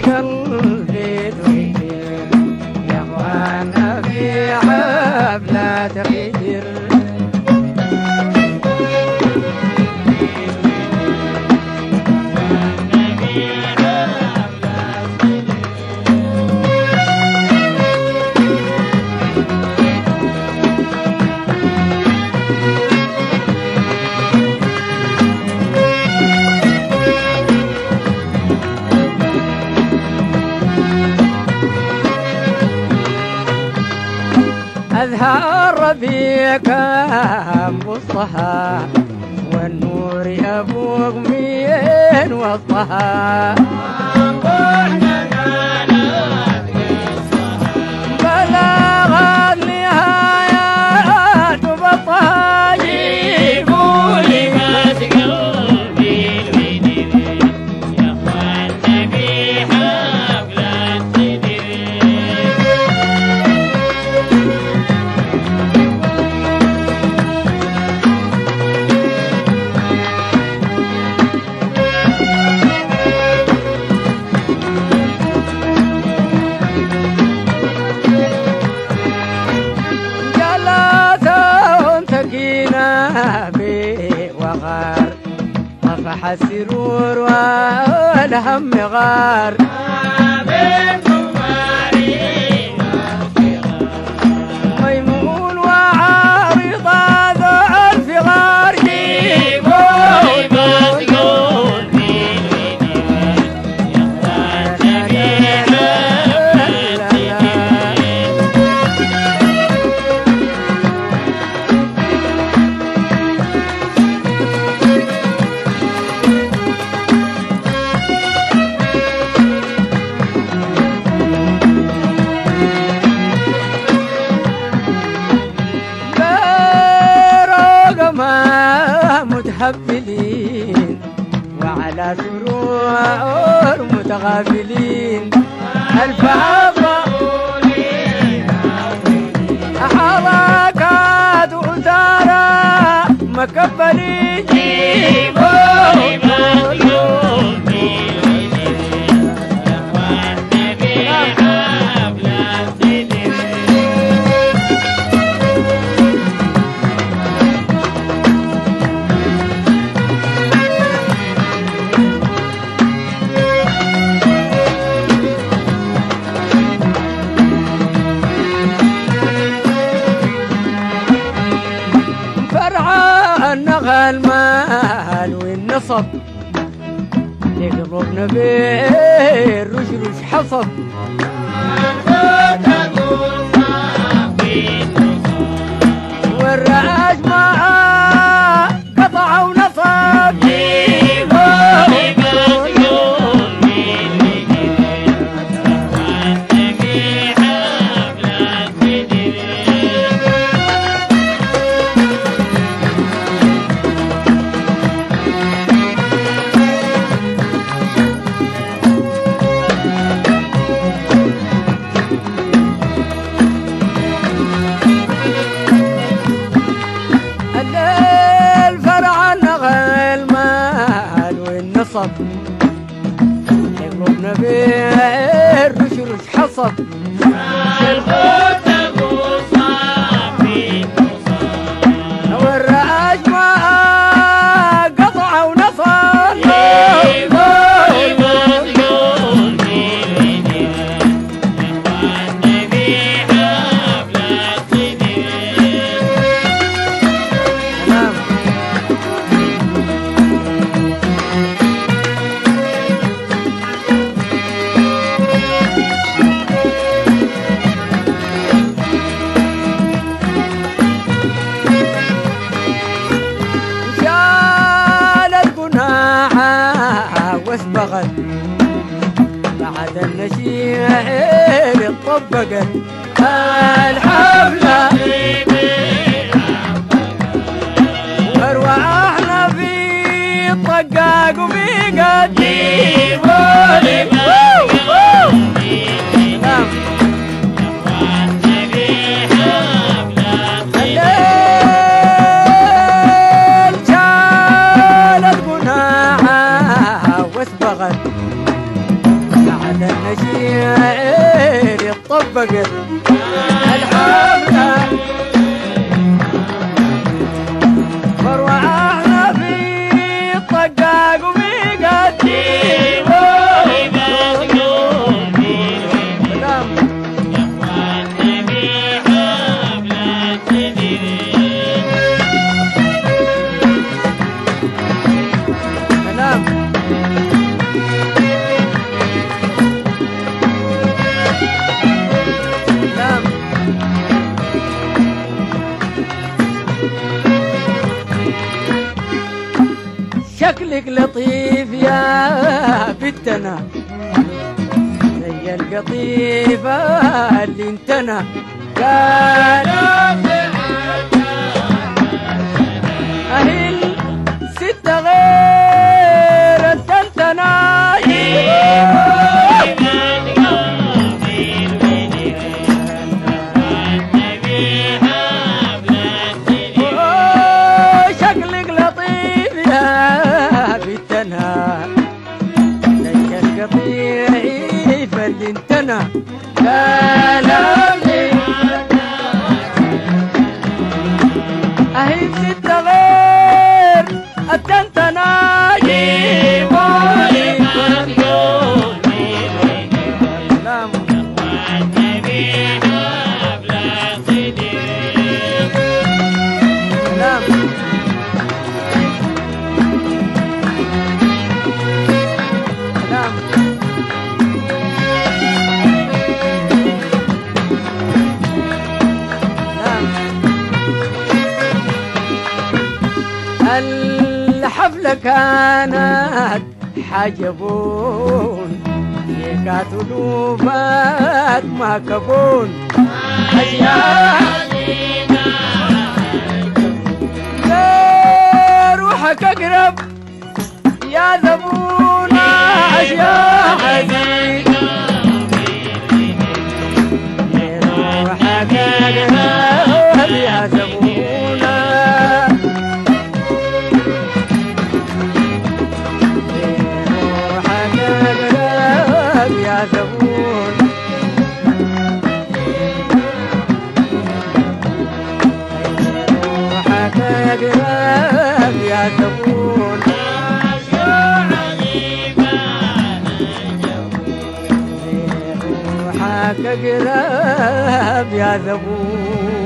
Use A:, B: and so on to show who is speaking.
A: قلبي تغير يا اخوانا في حفلة أزهار ربيك وسطها والنور يفوق مين وسطها. السرور والهم غار. ميمون متهبلين وعلى سرور متغافلين. الفاظة حركات أسارة مكبلين فرع النغى المال والنصب. يقربنا بالرشرش حصب والنصب يقربنا بالرشرش حصب واسبغت بعد النشيد طبقت الحفلة وارواحنا في طقاق وفي قديم على النجيل طبقت الحفله القطيفة اللي انتنا قال أهل ستة غير التنتنا الحفلة كانت حجبون كات ولوفات ما كبون. لا روحك أقرب يا زبونا اشياء حزين. روحك اقرب يا زبون